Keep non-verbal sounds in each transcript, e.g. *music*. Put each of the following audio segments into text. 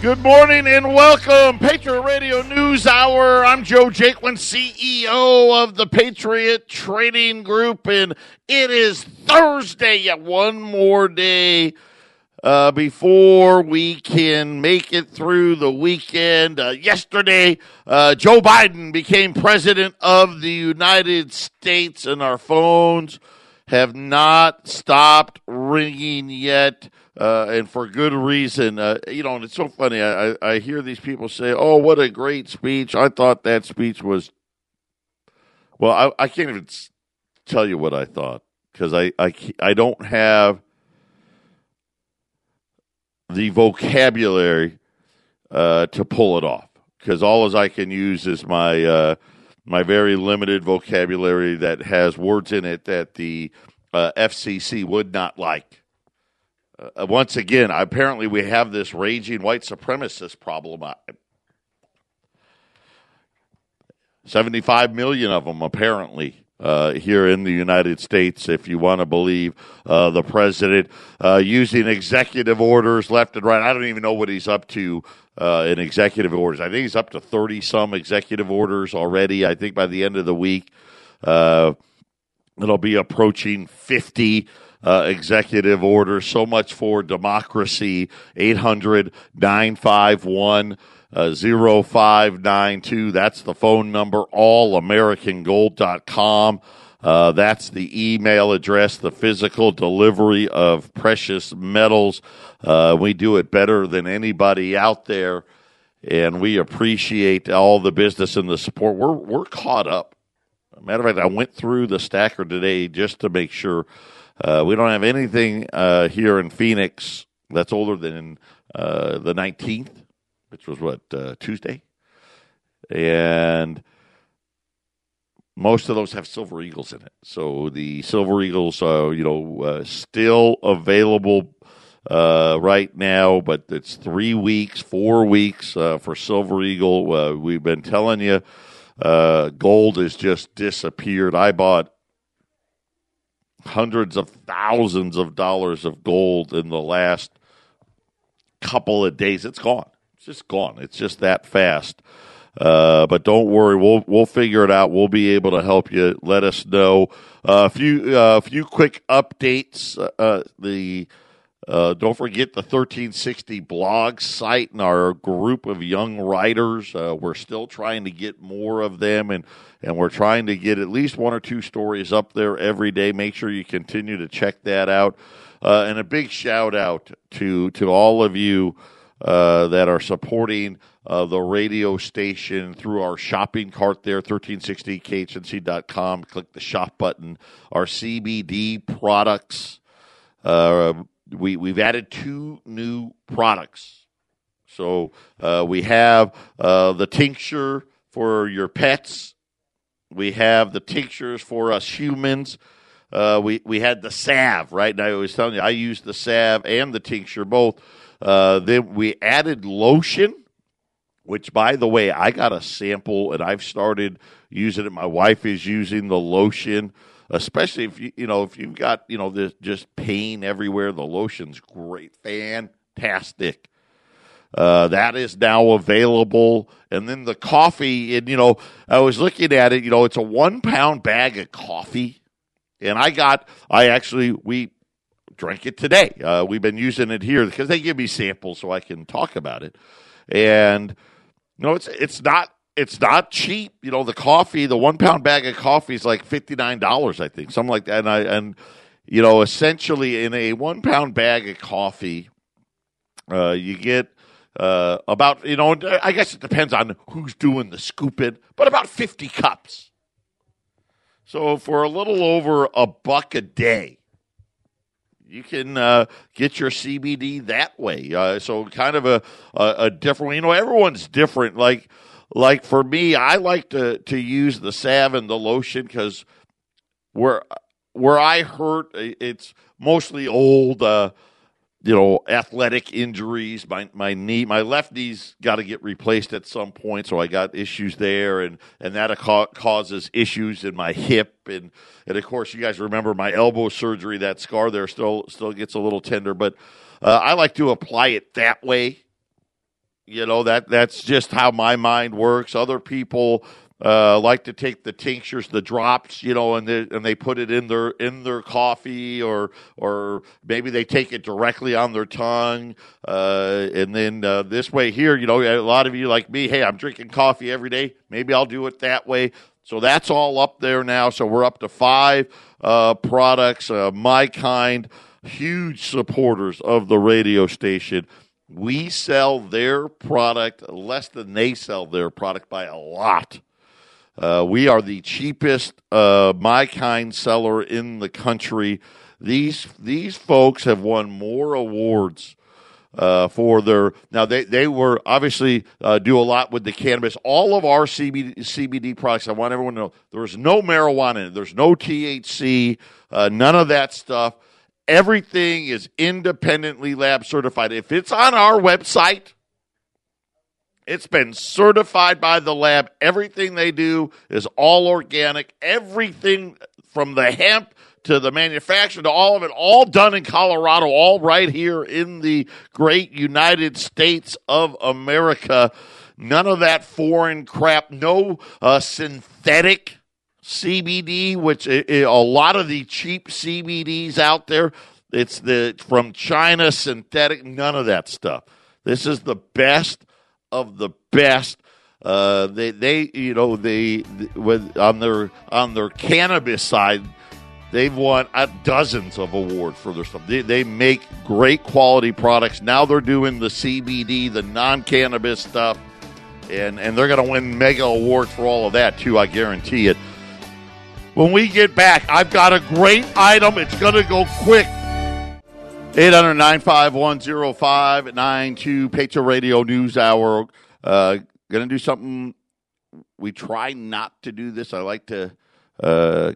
Good morning and welcome, Patriot Radio News Hour. I'm Joe Jaquin, CEO of the Patriot Trading Group, and it is Thursday. Yet one more day uh, before we can make it through the weekend. Uh, yesterday, uh, Joe Biden became president of the United States, and our phones have not stopped ringing yet uh, and for good reason. Uh, you know, and it's so funny. I, I hear these people say, "Oh, what a great speech!" I thought that speech was. Well, I, I can't even tell you what I thought because I, I I don't have the vocabulary uh, to pull it off because all as I can use is my uh, my very limited vocabulary that has words in it that the uh, FCC would not like uh, once again, apparently we have this raging white supremacist problem. 75 million of them, apparently. Uh, here in the United States, if you want to believe uh, the president, uh, using executive orders left and right. I don't even know what he's up to uh, in executive orders. I think he's up to 30 some executive orders already. I think by the end of the week, uh, it'll be approaching 50 uh, executive order. So much for democracy. 800 951 uh, 0592. That's the phone number. Allamericangold.com. Uh, that's the email address, the physical delivery of precious metals. Uh, we do it better than anybody out there, and we appreciate all the business and the support. We're, we're caught up. Matter of fact, I went through the stacker today just to make sure uh, we don't have anything uh, here in Phoenix that's older than uh, the 19th, which was what, uh, Tuesday? And most of those have Silver Eagles in it. So the Silver Eagles are, you know, uh, still available uh, right now, but it's three weeks, four weeks for Silver Eagle. we've been telling you gold has just disappeared. I bought hundreds of thousands of dollars of gold in the last couple of days. It's gone. It's just gone. It's just that fast. Uh, but don't worry, we'll we'll figure it out. We'll be able to help you. Let us know. Uh, a uh, few a uh, few quick updates. Uh, the uh, don't forget the 1360 blog site and our group of young writers. Uh, we're still trying to get more of them, and, and we're trying to get at least one or two stories up there every day. Make sure you continue to check that out. Uh, and a big shout out to, to all of you uh, that are supporting uh, the radio station through our shopping cart there, 1360khnc.com. Click the shop button. Our CBD products. Uh, we we've added two new products. So uh, we have uh, the tincture for your pets. We have the tinctures for us humans. Uh, we we had the salve, right? And I was telling you, I used the salve and the tincture both. Uh, then we added lotion, which, by the way, I got a sample and I've started using it. My wife is using the lotion especially if you you know if you've got you know this just pain everywhere. The lotion's great, fantastic. Uh, that is now available. And then the coffee, and you know, I was looking at it. You know, it's a one pound bag of coffee, and I got, I actually we drank it today. Uh, we've been using it here because they give me samples so I can talk about it. And you know, it's it's not it's not cheap. You know, the coffee, the one pound bag of coffee is like fifty nine dollars, I think, something like that. And I and you know, essentially in a one pound bag of coffee, uh, you get uh, about you know, I guess it depends on who's doing the scooping, but about fifty cups. So for a little over a buck a day, you can uh, get your CBD that way. Uh, so kind of a, a, a different. You know, everyone's different. Like like for me, I like to to use the salve and the lotion because where where I hurt, it's mostly old, uh, you know, athletic injuries. My my knee, my left knee's got to get replaced at some point, so I got issues there, and and that causes issues in my hip, and and of course, you guys remember my elbow surgery. That scar there still still gets a little tender, but uh, I like to apply it that way You know that that's just how my mind works. Other people uh, like to take the tinctures, the drops, you know, and they, and they put it in their in their coffee, or or maybe they take it directly on their tongue, uh, and then uh, this way here, you know, a lot of you like me, hey, I'm drinking coffee every day. Maybe I'll do it that way. So that's all up there now. So we're up to five uh, products. Uh, my kind, huge supporters of the radio station. We sell their product less than they sell their product by a lot. Uh, we are the cheapest uh, my kind seller in the country. These these folks have won more awards uh, for their now they they were obviously uh, do a lot with the cannabis. All of our CBD, CBD products. I want everyone to know there's no marijuana in it. There's no THC. Uh, none of that stuff. Everything is independently lab certified. If it's on our website, it's been certified by the lab. Everything they do is all organic. Everything from the hemp to the manufacture to all of it, all done in Colorado, all right here in the great United States of America. None of that foreign crap. No uh, synthetic CBD, which a lot of the cheap CBDs out there, it's the from China synthetic. None of that stuff. This is the best of the best. Uh, they they you know they with on their on their cannabis side. They've won uh, dozens of awards for their stuff. They, they make great quality products. Now they're doing the CBD, the non cannabis stuff, and, and they're going to win mega awards for all of that, too. I guarantee it. When we get back, I've got a great item. It's going to go quick. 800 951 Patriot Radio News Hour. Uh, going to do something. We try not to do this. I like to uh,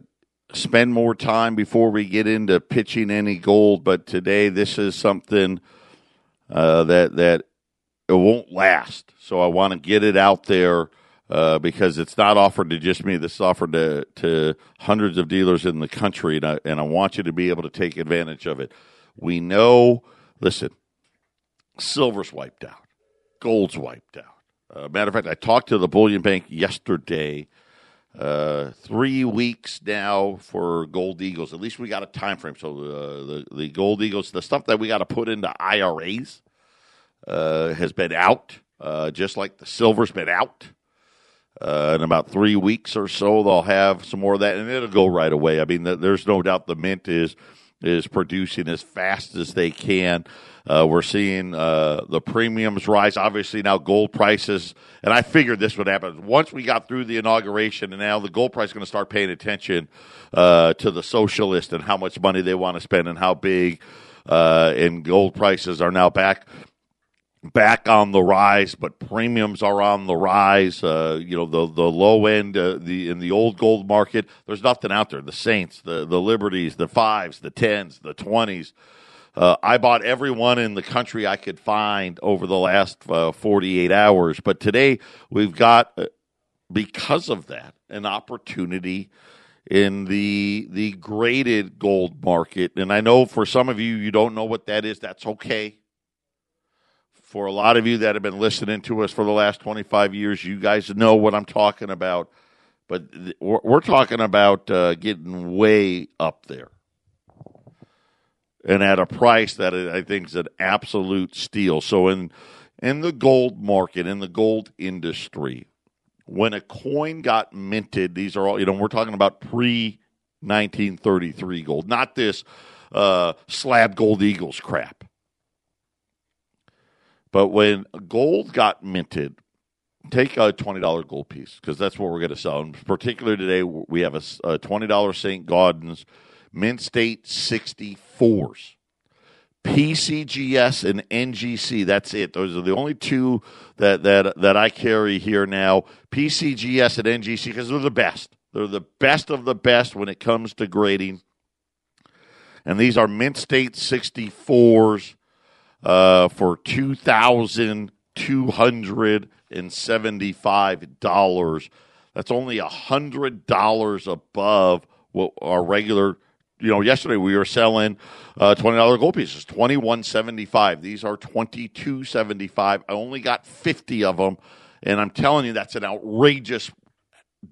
spend more time before we get into pitching any gold, but today this is something uh, that that it won't last. So I want to get it out there uh, because it's not offered to just me. This is offered to, to hundreds of dealers in the country, and I, and I want you to be able to take advantage of it. We know, listen, silver's wiped out, gold's wiped out. Uh, matter of fact, I talked to the Bullion Bank yesterday. Uh, three weeks now for gold eagles. At least we got a time frame. So uh, the the gold eagles, the stuff that we got to put into IRAs, uh, has been out. Uh, just like the silver's been out. Uh, in about three weeks or so, they'll have some more of that, and it'll go right away. I mean, there's no doubt the mint is is producing as fast as they can. Uh, we're seeing uh, the premiums rise. Obviously, now gold prices, and I figured this would happen. Once we got through the inauguration, and now the gold price is going to start paying attention uh, to the socialist and how much money they want to spend and how big. Uh, and gold prices are now back back on the rise, but premiums are on the rise. Uh, you know, the the low end, uh, the in the old gold market, there's nothing out there. The Saints, the the Liberties, the fives, the tens, the twenties. Uh, I bought every one in the country I could find over the last uh, 48 hours, but today we've got, uh, because of that, an opportunity in the the graded gold market. And I know for some of you, you don't know what that is. That's okay for a lot of you that have been listening to us for the last 25 years, you guys know what I'm talking about. But we're, talking about uh, getting way up there and at a price that I think is an absolute steal. So in in the gold market, in the gold industry, when a coin got minted, these are all you know. We're talking about pre 1933 gold, not this uh, slab gold eagles crap. But when gold got minted, take a $20 gold piece because that's what we're going to sell. And particularly today, we have a, a $20 St. Gaudens Mint State 64s. PCGS and NGC. That's it. Those are the only two that that that I carry here now. PCGS and NGC because they're the best. They're the best of the best when it comes to grading. And these are Mint State 64s uh, for two thousand two hundred and seventy-five dollars. That's only a hundred dollars above what our regular you know, yesterday we were selling uh, twenty dollar gold pieces, twenty one seventy five. These are twenty two seventy five. I only got fifty of them, and I'm telling you that's an outrageous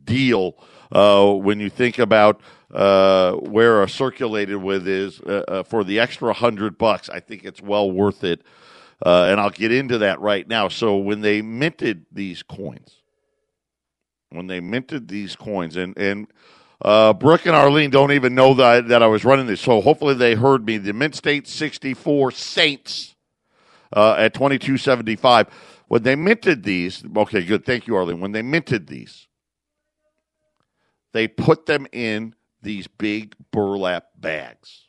deal uh, when you think about uh, where a circulated with is uh, uh, for the extra hundred bucks. I think it's well worth it, uh, and I'll get into that right now. So when they minted these coins, when they minted these coins, and and uh, Brooke and Arlene don't even know that that I was running this, so hopefully they heard me. The Mint State sixty four Saints uh, at twenty two seventy five. When they minted these, okay, good. Thank you, Arlene. When they minted these, they put them in these big burlap bags.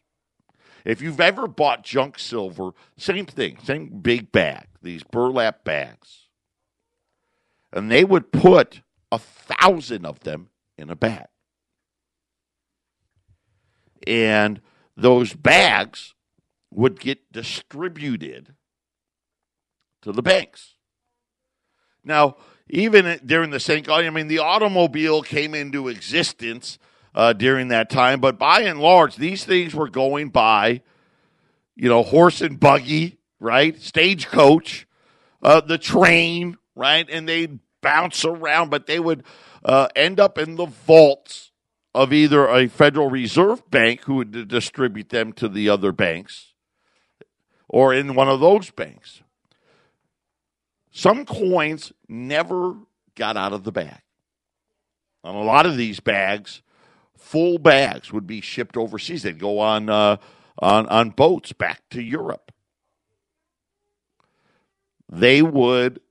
If you've ever bought junk silver, same thing, same big bag, these burlap bags. And they would put a thousand of them in a bag. And those bags would get distributed to the banks. Now, even during the St. I mean, the automobile came into existence uh, during that time. But by and large, these things were going by, you know, horse and buggy, right? Stagecoach, uh, the train, right? And they'd bounce around, but they would uh, end up in the vaults of either a Federal Reserve Bank who would distribute them to the other banks or in one of those banks. Some coins never got out of the bag. On a lot of these bags, full bags would be shipped overseas. They'd go on uh, on on boats back to Europe. They would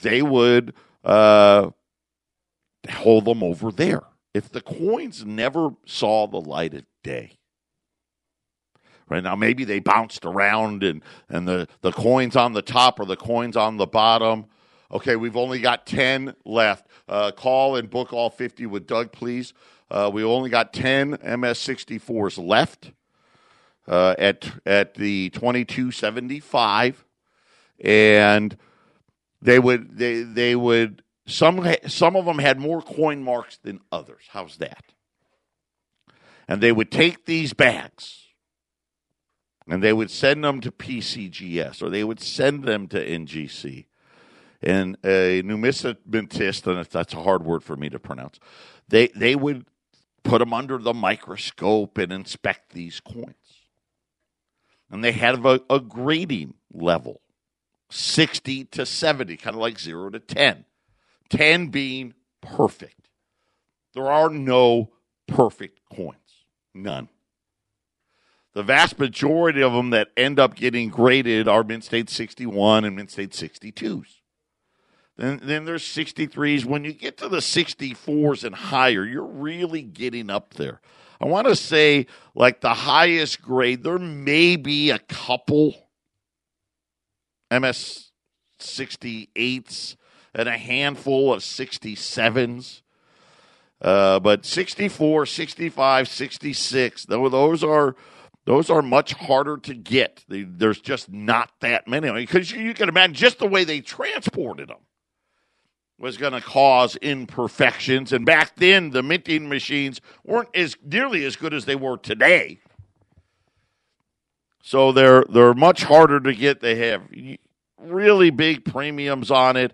they would uh, hold them over there. If the coins never saw the light of day, right now maybe they bounced around and and the the coins on the top or the coins on the bottom Okay, we've only got 10 left. Uh, call and book all 50 with Doug, please. Uh, we only got 10 MS64s left uh, at, at the 2275. And they would, they, they would, some, some of them had more coin marks than others. How's that? And they would take these bags and they would send them to PCGS or they would send them to NGC and a numismatist, and that's a hard word for me to pronounce, they, they would put them under the microscope and inspect these coins. And they had a, a grading level 60 to 70, kind of like 0 to 10. 10 being perfect. There are no perfect coins, none. The vast majority of them that end up getting graded are Mint State 61 and Mint State 62s. Then, then there's 63s. When you get to the 64s and higher, you're really getting up there. I want to say, like the highest grade, there may be a couple MS 68s and a handful of 67s. Uh, but 64, 65, 66, those are those are much harder to get. There's just not that many because you can imagine just the way they transported them was going to cause imperfections. And back then, the minting machines weren't as nearly as good as they were today. So they're they're much harder to get. They have really big premiums on it.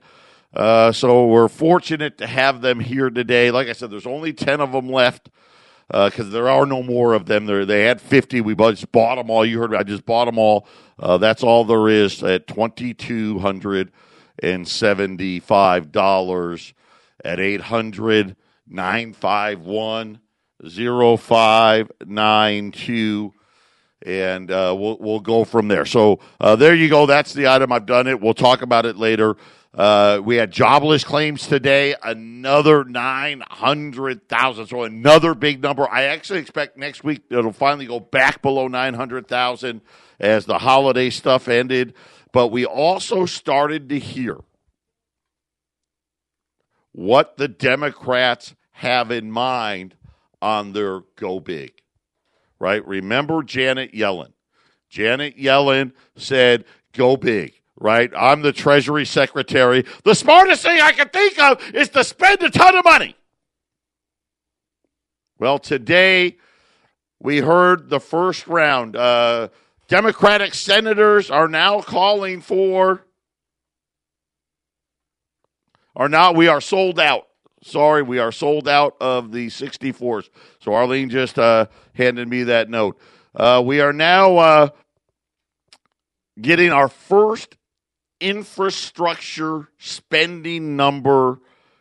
Uh, so we're fortunate to have them here today. Like I said, there's only ten of them left because uh, there are no more of them. There, they had 50. We just bought them all. You heard me. I just bought them all. Uh, that's all there is at 2,200 and seventy-five dollars at 800 951 0592 and uh, we'll we'll go from there. So uh, there you go. That's the item. I've done it. We'll talk about it later. Uh, we had jobless claims today, another nine hundred thousand. So another big number. I actually expect next week it'll finally go back below nine hundred thousand as the holiday stuff ended. But we also started to hear what the Democrats have in mind on their go big. Right? Remember Janet Yellen. Janet Yellen said, go big right? I'm the Treasury Secretary. The smartest thing I can think of is to spend a ton of money. Well, today we heard the first round. Uh, Democratic senators are now calling for, are now, we are sold out. Sorry, we are sold out of the 64s. So Arlene just uh, handed me that note. Uh, we are now uh, getting our first infrastructure spending number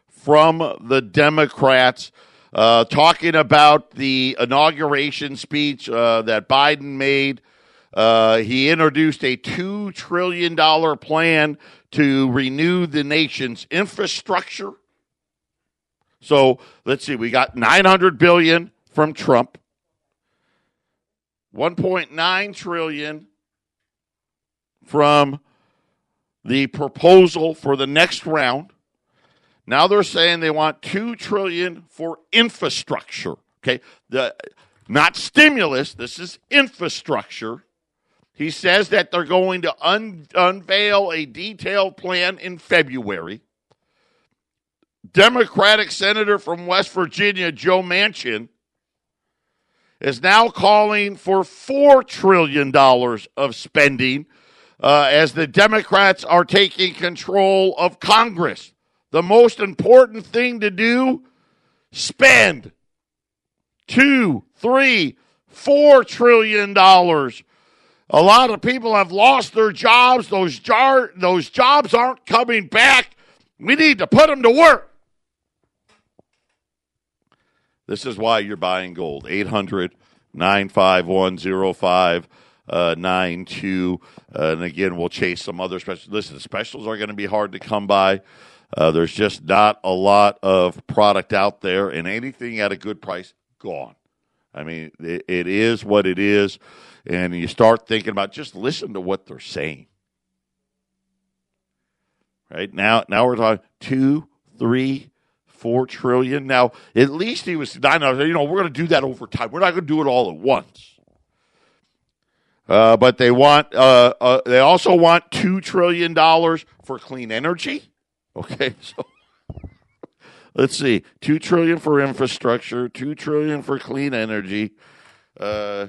from the Democrats. Uh, talking about the inauguration speech uh, that Biden made. Uh, he introduced a $2 trillion plan to renew the nation's infrastructure. So let's see, we got 900 billion from Trump, 1.9 trillion from the proposal for the next round. Now they're saying they want 2 trillion for infrastructure. Okay? The not stimulus, this is infrastructure. He says that they're going to un- unveil a detailed plan in February. Democratic Senator from West Virginia, Joe Manchin, is now calling for $4 trillion of spending uh, as the Democrats are taking control of Congress. The most important thing to do spend two, three, four trillion dollars. A lot of people have lost their jobs. Those jar, those jobs aren't coming back. We need to put them to work. This is why you're buying gold. 800 951 0592. Uh, and again, we'll chase some other specials. Listen, specials are going to be hard to come by. Uh, there's just not a lot of product out there, and anything at a good price, gone. I mean, it, it is what it is. And you start thinking about just listen to what they're saying. Right now, now we're talking two, three, four trillion. Now, at least he was nine. You know, we're going to do that over time. We're not going to do it all at once. Uh, but they want. Uh, uh, they also want two trillion dollars for clean energy. Okay, *laughs* so let's see, two trillion for infrastructure, two trillion for clean energy. Uh,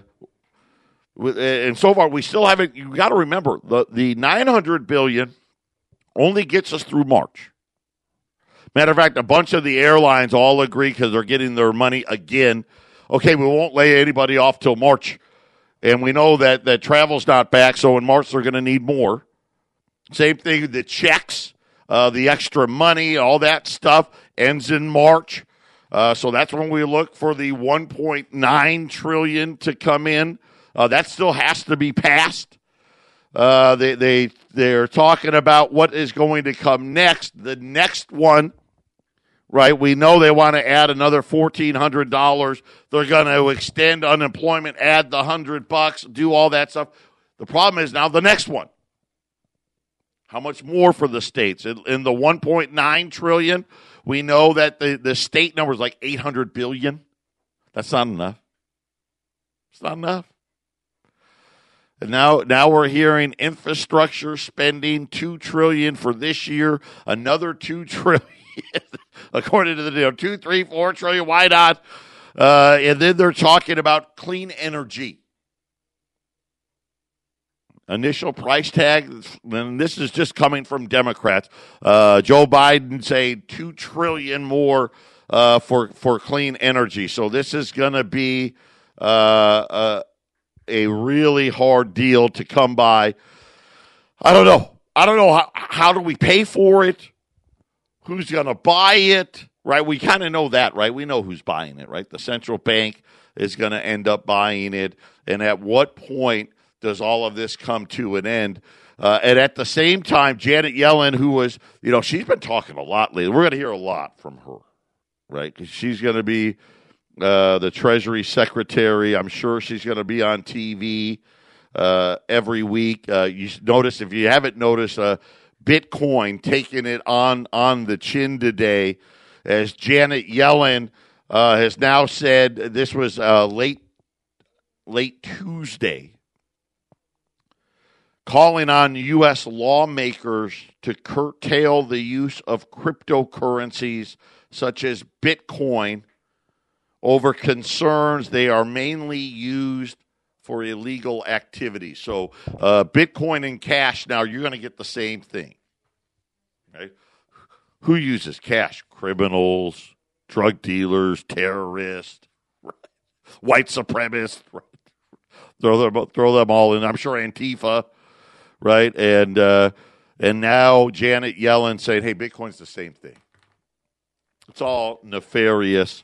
and so far, we still haven't. You got to remember the the nine hundred billion only gets us through March. Matter of fact, a bunch of the airlines all agree because they're getting their money again. Okay, we won't lay anybody off till March, and we know that that travel's not back. So in March, they're going to need more. Same thing. The checks, uh, the extra money, all that stuff ends in March. Uh, so that's when we look for the 1.9 trillion to come in. Uh, that still has to be passed. Uh, they they they're talking about what is going to come next. The next one, right? We know they want to add another fourteen hundred dollars. They're going to extend unemployment, add the hundred bucks, do all that stuff. The problem is now the next one. How much more for the states? In, in the one point nine trillion, we know that the, the state number is like eight hundred billion. That's not enough. It's not enough. And now, now we're hearing infrastructure spending two trillion for this year, another two *laughs* trillion, according to the deal, two, three, four trillion. Why not? Uh, and then they're talking about clean energy. Initial price tag, and this is just coming from Democrats. Uh, Joe Biden saying two trillion more uh, for for clean energy. So this is going to be uh, uh a really hard deal to come by. I don't know. I don't know how, how do we pay for it? Who's going to buy it? Right? We kind of know that, right? We know who's buying it, right? The central bank is going to end up buying it. And at what point does all of this come to an end? Uh, and at the same time, Janet Yellen, who was, you know, she's been talking a lot lately. We're going to hear a lot from her, right? Because she's going to be uh, the Treasury Secretary. I'm sure she's going to be on TV uh, every week. Uh, you notice if you haven't noticed, uh, Bitcoin taking it on on the chin today, as Janet Yellen uh, has now said. This was late late Tuesday. Calling on U.S. lawmakers to curtail the use of cryptocurrencies such as Bitcoin over concerns they are mainly used for illegal activity. So, uh, Bitcoin and cash, now you're going to get the same thing. Who uses cash? Criminals, drug dealers, terrorists, right? white supremacists. Right? Throw them, throw them all in. I'm sure Antifa, right? And uh, and now Janet Yellen saying, "Hey, Bitcoin's the same thing." It's all nefarious.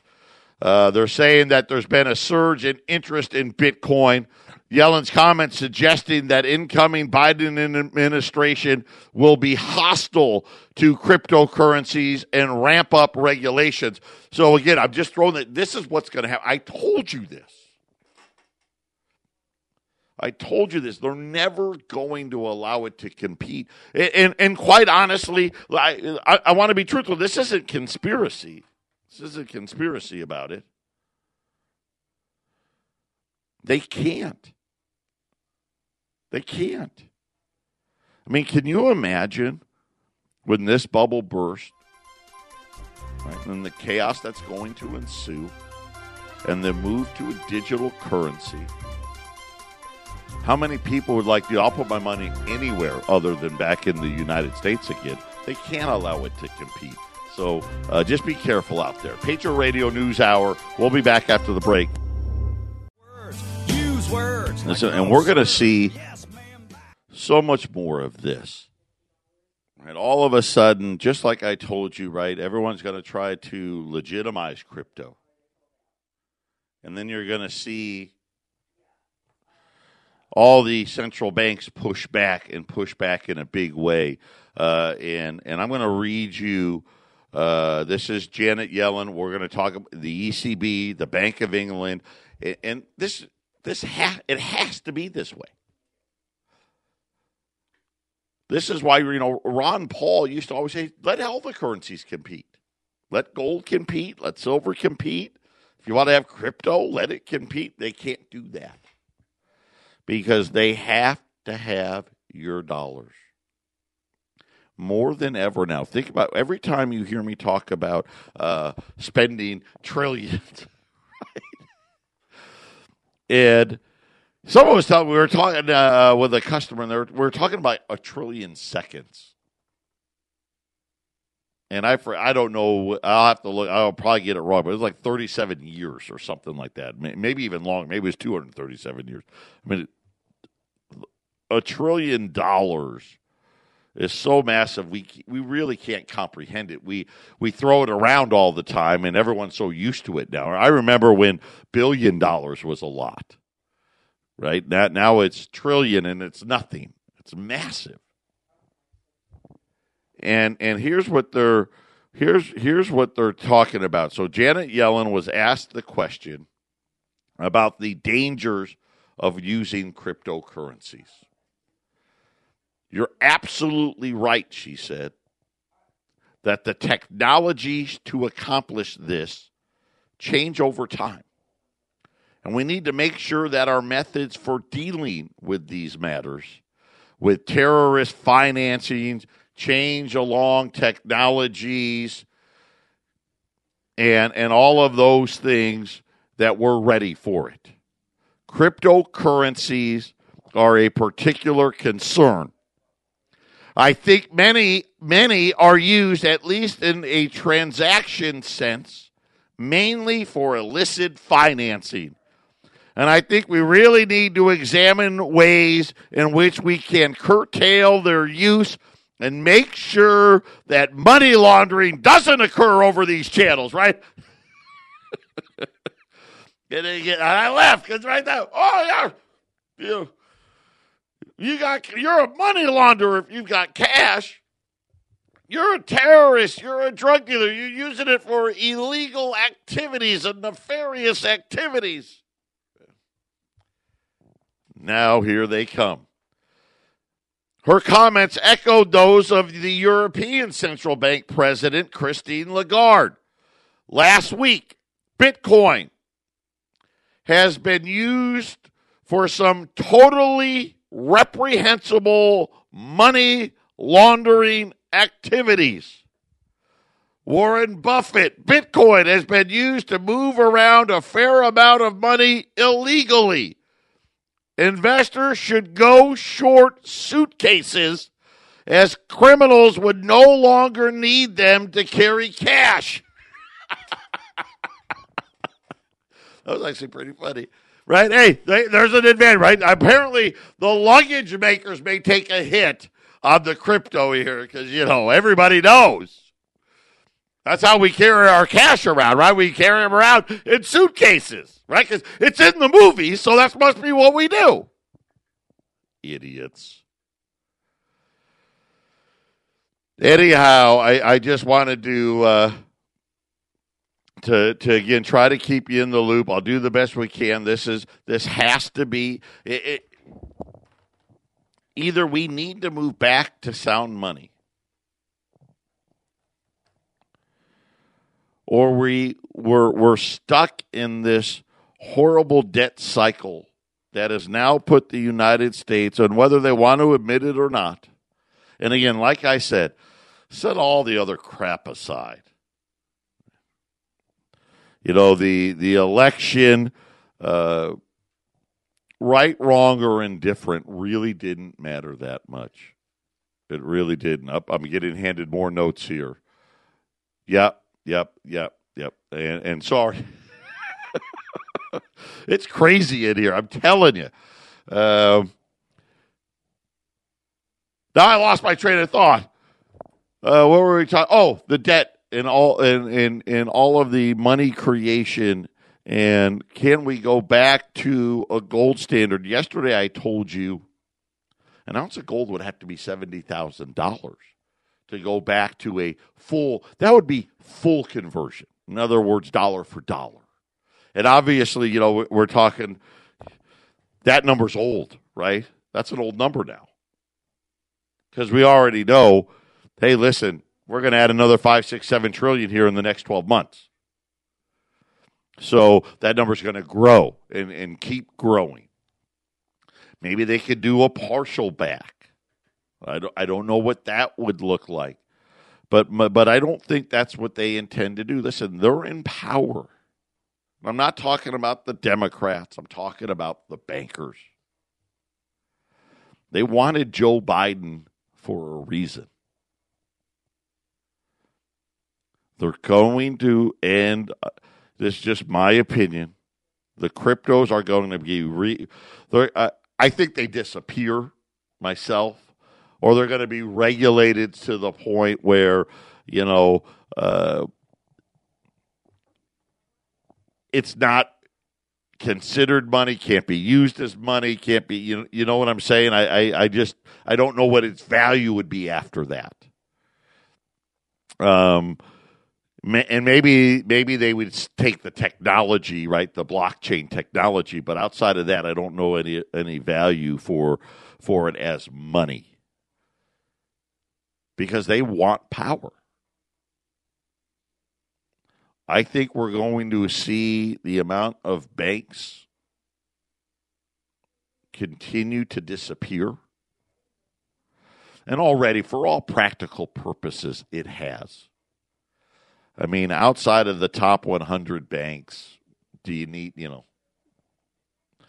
Uh, they're saying that there's been a surge in interest in Bitcoin. Yellen's comments suggesting that incoming Biden administration will be hostile to cryptocurrencies and ramp up regulations. So again, I'm just throwing that. This is what's going to happen. I told you this. I told you this. They're never going to allow it to compete. And, and, and quite honestly, I, I, I want to be truthful. This isn't conspiracy. This isn't conspiracy about it. They can't. They can't. I mean, can you imagine when this bubble burst right, and the chaos that's going to ensue and the move to a digital currency? How many people would like, to? I'll put my money anywhere other than back in the United States again? They can't allow it to compete. So uh, just be careful out there. Patriot Radio News Hour. We'll be back after the break. Use words. Listen, and we're going to see so much more of this. And all of a sudden, just like I told you, right, everyone's going to try to legitimize crypto. And then you're going to see all the central banks push back and push back in a big way. Uh, and and I'm going to read you. Uh, this is Janet Yellen. We're going to talk about the ECB, the Bank of England, and, and this this ha- it has to be this way. This is why you know Ron Paul used to always say, "Let all the currencies compete. Let gold compete. Let silver compete. If you want to have crypto, let it compete." They can't do that because they have to have your dollars more than ever now. Think about every time you hear me talk about uh, spending trillions, *laughs* right? And someone was telling we were talking uh, with a customer, and we were talking about a trillion seconds. And I, for, I don't know. I'll have to look. I'll probably get it wrong, but it was like 37 years or something like that. Maybe even long. Maybe it was 237 years. I mean, a trillion dollars is so massive we we really can't comprehend it. We we throw it around all the time, and everyone's so used to it now. I remember when billion dollars was a lot, right? Now now it's trillion, and it's nothing. It's massive. And and here's what they're here's here's what they're talking about. So Janet Yellen was asked the question about the dangers of using cryptocurrencies. You're absolutely right, she said, that the technologies to accomplish this change over time. And we need to make sure that our methods for dealing with these matters, with terrorist financing, change along technologies, and, and all of those things that we're ready for it. Cryptocurrencies are a particular concern I think many, many are used, at least in a transaction sense, mainly for illicit financing. And I think we really need to examine ways in which we can curtail their use and make sure that money laundering doesn't occur over these channels, right? *laughs* and I left because right now, oh yeah, you you got you're a money launderer if you've got cash. You're a terrorist. You're a drug dealer. You're using it for illegal activities and nefarious activities. Now here they come. Her comments echoed those of the European Central Bank President Christine Lagarde. Last week, Bitcoin has been used for some totally reprehensible money laundering activities. Warren Buffett, Bitcoin has been used to move around a fair amount of money illegally. Investors should go short suitcases as criminals would no longer need them to carry cash. *laughs* that was actually pretty funny. Right? Hey, they, there's an advantage, right? Apparently, the luggage makers may take a hit on the crypto here because, you know, everybody knows. That's how we carry our cash around, right? We carry them around in suitcases, right? Because it's in the movie, so that must be what we do. Idiots. Anyhow, I, I just wanted to uh, to to again try to keep you in the loop. I'll do the best we can. This is this has to be it, it, either we need to move back to sound money, or we were, we're stuck in this horrible debt cycle that has now put the United States, and whether they want to admit it or not. And again, like I said, set all the other crap aside. You know, the the election, uh, right, wrong, or indifferent, really didn't matter that much. It really didn't. I'm getting handed more notes here. Yep, yep, yep, yep. And, and sorry. *laughs* it's crazy in here. I'm telling you. Um, now I lost my train of thought. Uh, what were we talking? Oh, the debt and all and in in all of the money creation. And can we go back to a gold standard? Yesterday, I told you an ounce of gold would have to be seventy thousand dollars to go back to a full. That would be full conversion. In other words, dollar for dollar. And obviously, you know, we're talking that number's old, right? That's an old number now. Because we already know hey, listen, we're going to add another five, six, seven trillion here in the next 12 months. So that number is going to grow and, and keep growing. Maybe they could do a partial back. I don't, I don't know what that would look like. But, but I don't think that's what they intend to do. Listen, they're in power. I'm not talking about the Democrats, I'm talking about the bankers. They wanted Joe Biden for a reason. They're going to end. Uh, this is just my opinion. The cryptos are going to be re. Uh, I think they disappear myself, or they're going to be regulated to the point where you know uh, it's not considered money, can't be used as money, can't be you know, you know what I'm saying? I, I, I just I don't know what its value would be after that. Um and maybe maybe they would take the technology, right, the blockchain technology, but outside of that, I don't know any any value for for it as money because they want power. I think we're going to see the amount of banks continue to disappear. And already, for all practical purposes, it has. I mean, outside of the top 100 banks, do you need, you know,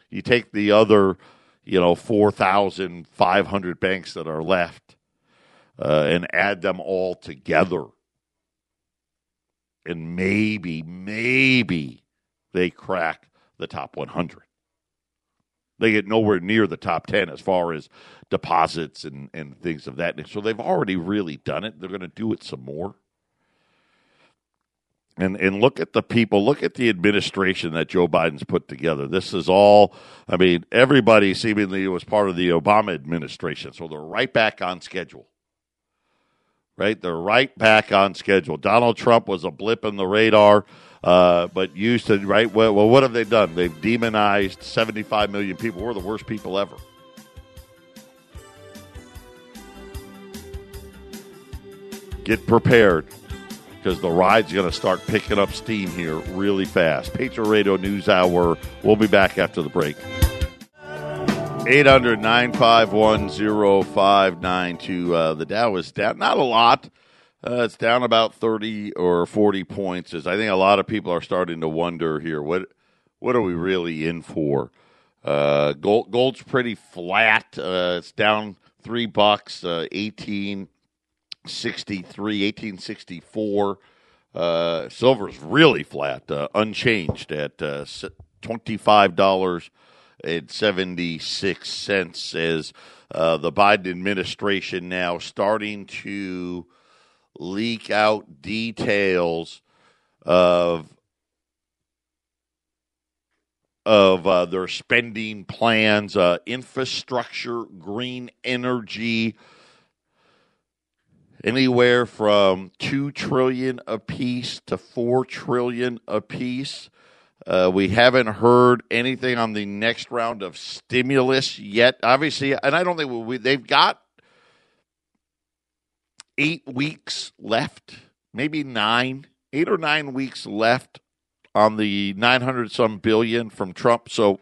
you take the other, you know, 4,500 banks that are left uh, and add them all together. And maybe, maybe they crack the top 100. They get nowhere near the top 10 as far as deposits and, and things of that nature. So they've already really done it. They're going to do it some more and and look at the people, look at the administration that Joe Biden's put together. This is all, I mean, everybody seemingly was part of the Obama administration, so they're right back on schedule. Right, they're right back on schedule. Donald Trump was a blip in the radar, uh, but used to right. Well, well, what have they done? They've demonized 75 million people. We're the worst people ever. Get prepared because the ride's going to start picking up steam here really fast. Patriot Radio News Hour. We'll be back after the break. 800 951 0592. Uh, the Dow is down. Not a lot. Uh, it's down about 30 or 40 points. As I think a lot of people are starting to wonder here, what what are we really in for? Uh, gold, gold's pretty flat. Uh, it's down three bucks, uh, 1863, 1864. Uh, silver's really flat, uh, unchanged at uh, $25.76 as uh, the Biden administration now starting to leak out details of of uh, their spending plans, uh, infrastructure, green energy, anywhere from two trillion a piece to four trillion a piece. Uh, we haven't heard anything on the next round of stimulus yet. Obviously, and I don't think we, they've got eight weeks left, maybe nine, eight or nine weeks left on the 900 some billion from Trump. So,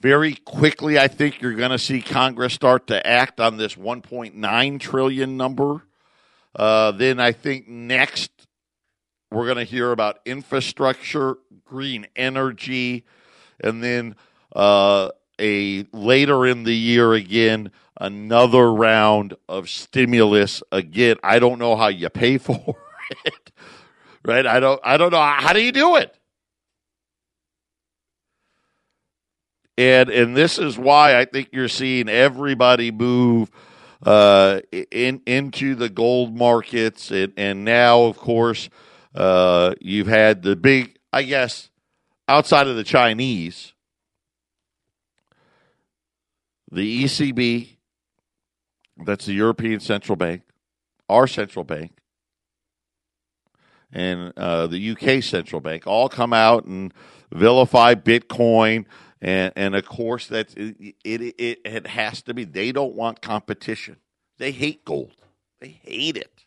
very quickly, I think you're going to see Congress start to act on this 1.9 trillion number. Uh, then I think next we're going to hear about infrastructure, green energy, and then uh, a later in the year again another round of stimulus. Again, I don't know how you pay *laughs* for it right? I don't I don't know how do you do it? And and this is why I think you're seeing everybody move uh, in into the gold markets, and and now of course uh, you've had the big, I guess, outside of the Chinese, the ECB, that's the European Central Bank, our central bank, and uh, the UK central bank all come out and vilify Bitcoin. And, and of course, that's it, it, it, it has to be. They don't want competition. They hate gold. They hate it.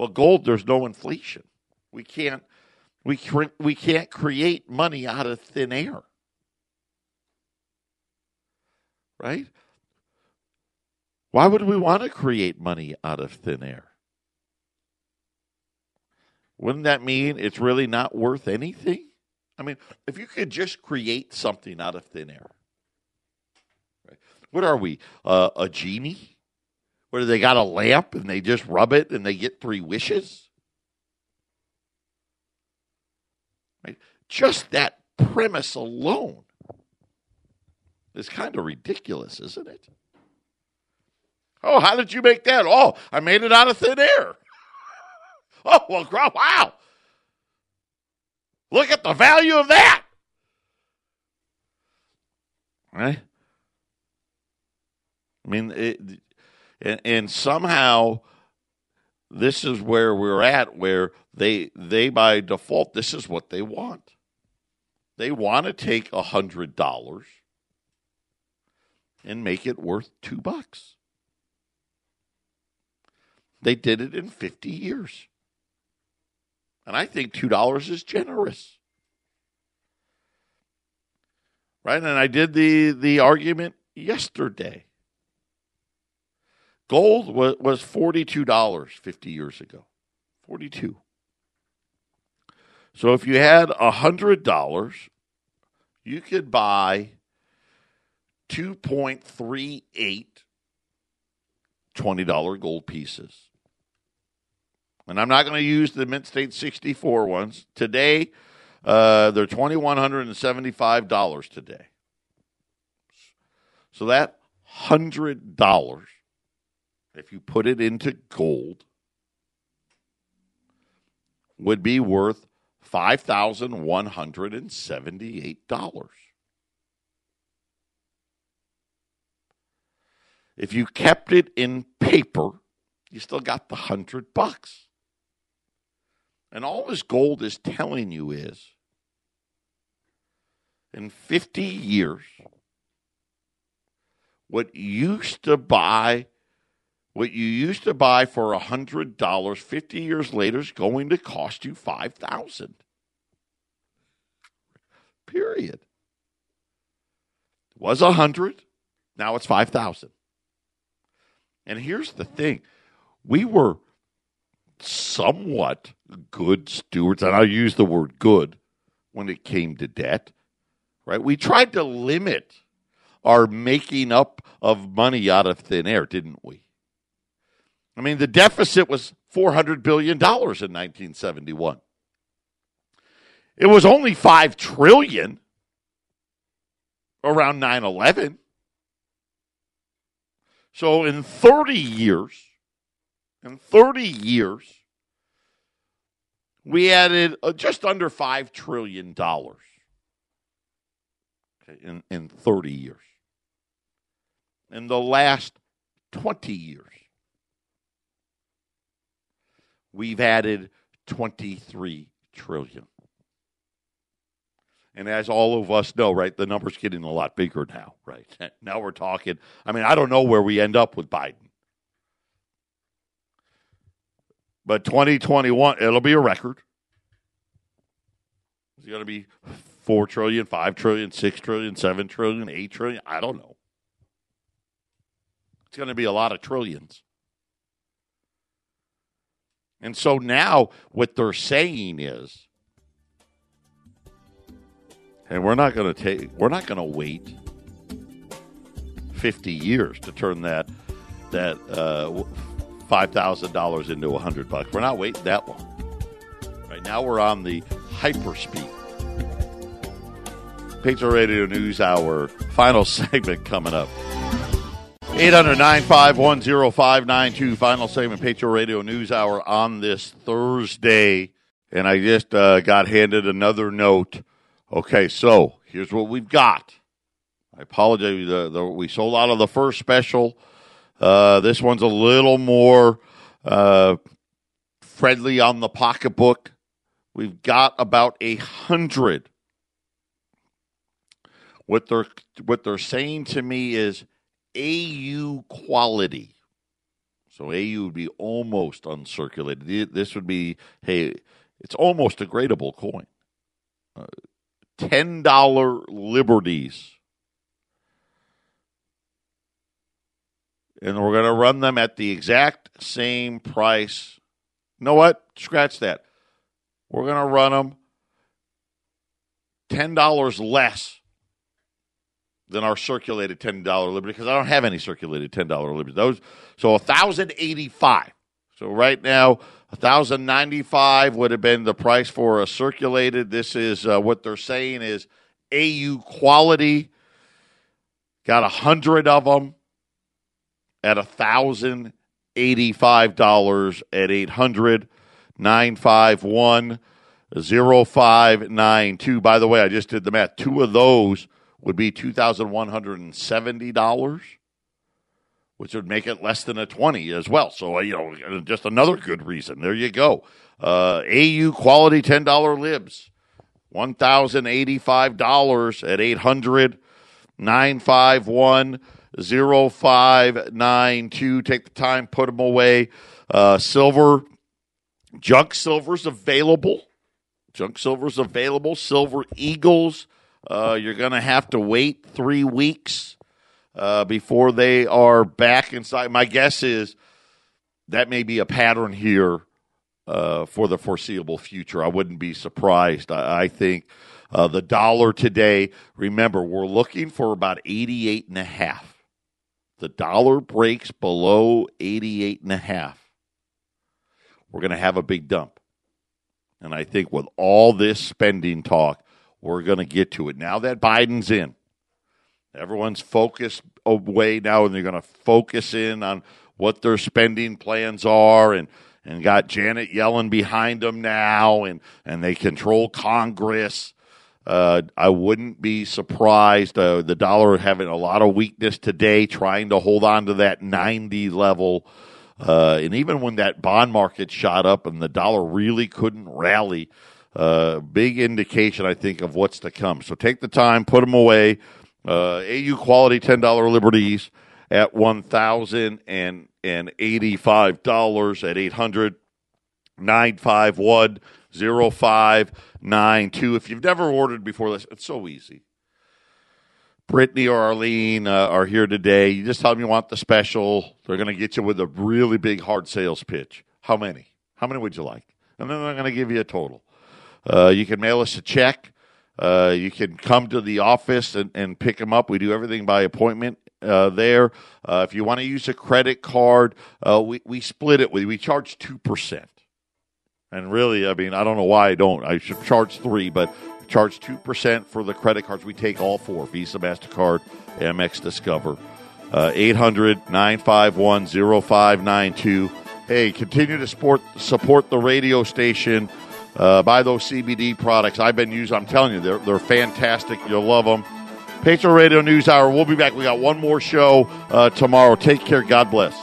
Well, gold, there's no inflation. We can't we cre- we can't create money out of thin air. Right? Why would we want to create money out of thin air? Wouldn't that mean it's really not worth anything? I mean, if you could just create something out of thin air. Right? What are we? Uh, a genie? Where they got a lamp and they just rub it and they get three wishes? Right? Just that premise alone is kind of ridiculous, isn't it? Oh, how did you make that? Oh, I made it out of thin air. *laughs* Oh, well, wow. Look at the value of that. Right? I mean, it, and, and somehow this is where we're at, where they they by default this is what they want. They want to take a hundred dollars and make it worth two bucks. They did it in fifty years. And I think $2 is generous. Right? And I did the, the argument yesterday. Gold was, was $42 50 years ago. 42 So if you had $100, you could buy 2.38 $20 gold pieces and I'm not going to use the Mint State 64 ones. Today, uh, they're $2,175 today. So that $100, if you put it into gold, would be worth $5,178. If you kept it in paper, you still got the 100 bucks. And all this gold is telling you is in 50 years, what used to buy what you used to buy for $100 50 years later is going to cost you 5000 period it was 100 now it's 5000 and here's the thing we were somewhat good stewards, and I'll use the word good when it came to debt, right? We tried to limit our making up of money out of thin air, didn't we? I mean, the deficit was $400 billion in 1971. It was only 5 trillion around 9/11. So in 30 years, in 30 years, we added uh, just under $5 trillion in, in 30 years. In the last 20 years, we've added 23 trillion. And as all of us know, right, the number's getting a lot bigger now, right? *laughs* Now we're talking, I mean, I don't know where we end up with Biden. But 2021, it'll be a record. It's going to be 4 trillion, 5 trillion, 6 trillion, 7 trillion, 8 trillion. I don't know. It's going to be a lot of trillions. And so now what they're saying is, and we're not going to take, we're not going to wait 50 years to turn that that uh, five thousand dollars into a hundred bucks. We're not waiting that long. Right now, we're on the hyperspeed. Patriot Radio News Hour final *laughs* segment coming up. 800 Final segment, Patriot Radio News Hour on this Thursday. And I just uh, got handed another note. Okay, so here's what we've got. I apologize. The, the, we sold out of the first special. Uh, this one's a little more uh, friendly on the pocketbook. We've got about a hundred. What they're what they're saying to me is AU quality. So AU would be almost uncirculated. This would be, hey, it's almost a gradable coin. Uh, $10 liberties. And we're going to run them at the exact same price. You know what? Scratch that. We're going to run them $10 less than our circulated ten dollar liberty because I don't have any circulated ten dollar liberty. Those so thousand eighty five. So right now, thousand ninety five would have been the price for a circulated. This is uh, what they're saying is AU quality. Got a hundred of them at a thousand eighty five dollars at eight hundred nine five one zero five nine two. By the way, I just did the math. Two of those would be $2,170, which would make it less than a 20 as well. So, uh, you know, just another good reason. There you go. Uh, AU quality $10 libs, $1,085 at 800 951 0592. Take the time, put them away. Uh, silver, junk silver's available. Junk silver's available. Silver Eagles uh, you're going to have to wait three weeks uh, before they are back inside. My guess is that may be a pattern here uh, for the foreseeable future. I wouldn't be surprised. I, I think uh, the dollar today, remember, we're looking for about 88 and a half. The dollar breaks below 88 and a half. We're going to have a big dump. And I think with all this spending talk, we're going to get to it. Now that Biden's in, everyone's focused away now, and they're going to focus in on what their spending plans are and and got Janet Yellen behind them now, and, and they control Congress. Uh, I wouldn't be surprised. Uh, the dollar having a lot of weakness today, trying to hold on to that 90 level. Uh, and even when that bond market shot up and the dollar really couldn't rally, uh, big indication, I think, of what's to come. So take the time, put them away. Uh, AU quality $10 liberties at $1,085 at 800 951 0592. If you've never ordered before this, it's so easy. Brittany or Arlene uh, are here today. You just tell them you want the special. They're going to get you with a really big hard sales pitch. How many? How many would you like? And then they're going to give you a total. Uh, you can mail us a check. Uh, you can come to the office and, and pick them up. We do everything by appointment uh, there. Uh, if you want to use a credit card, uh, we, we split it with we charge 2%. And really, I mean, I don't know why I don't. I should charge three, but charge 2% for the credit cards. We take all four Visa, MasterCard, Amex, Discover. Uh, 800 951 0592. Hey, continue to support, support the radio station. Uh, buy those CBD products. I've been using. I'm telling you, they're they're fantastic. You'll love them. Patriot Radio News Hour. We'll be back. We got one more show uh, tomorrow. Take care. God bless.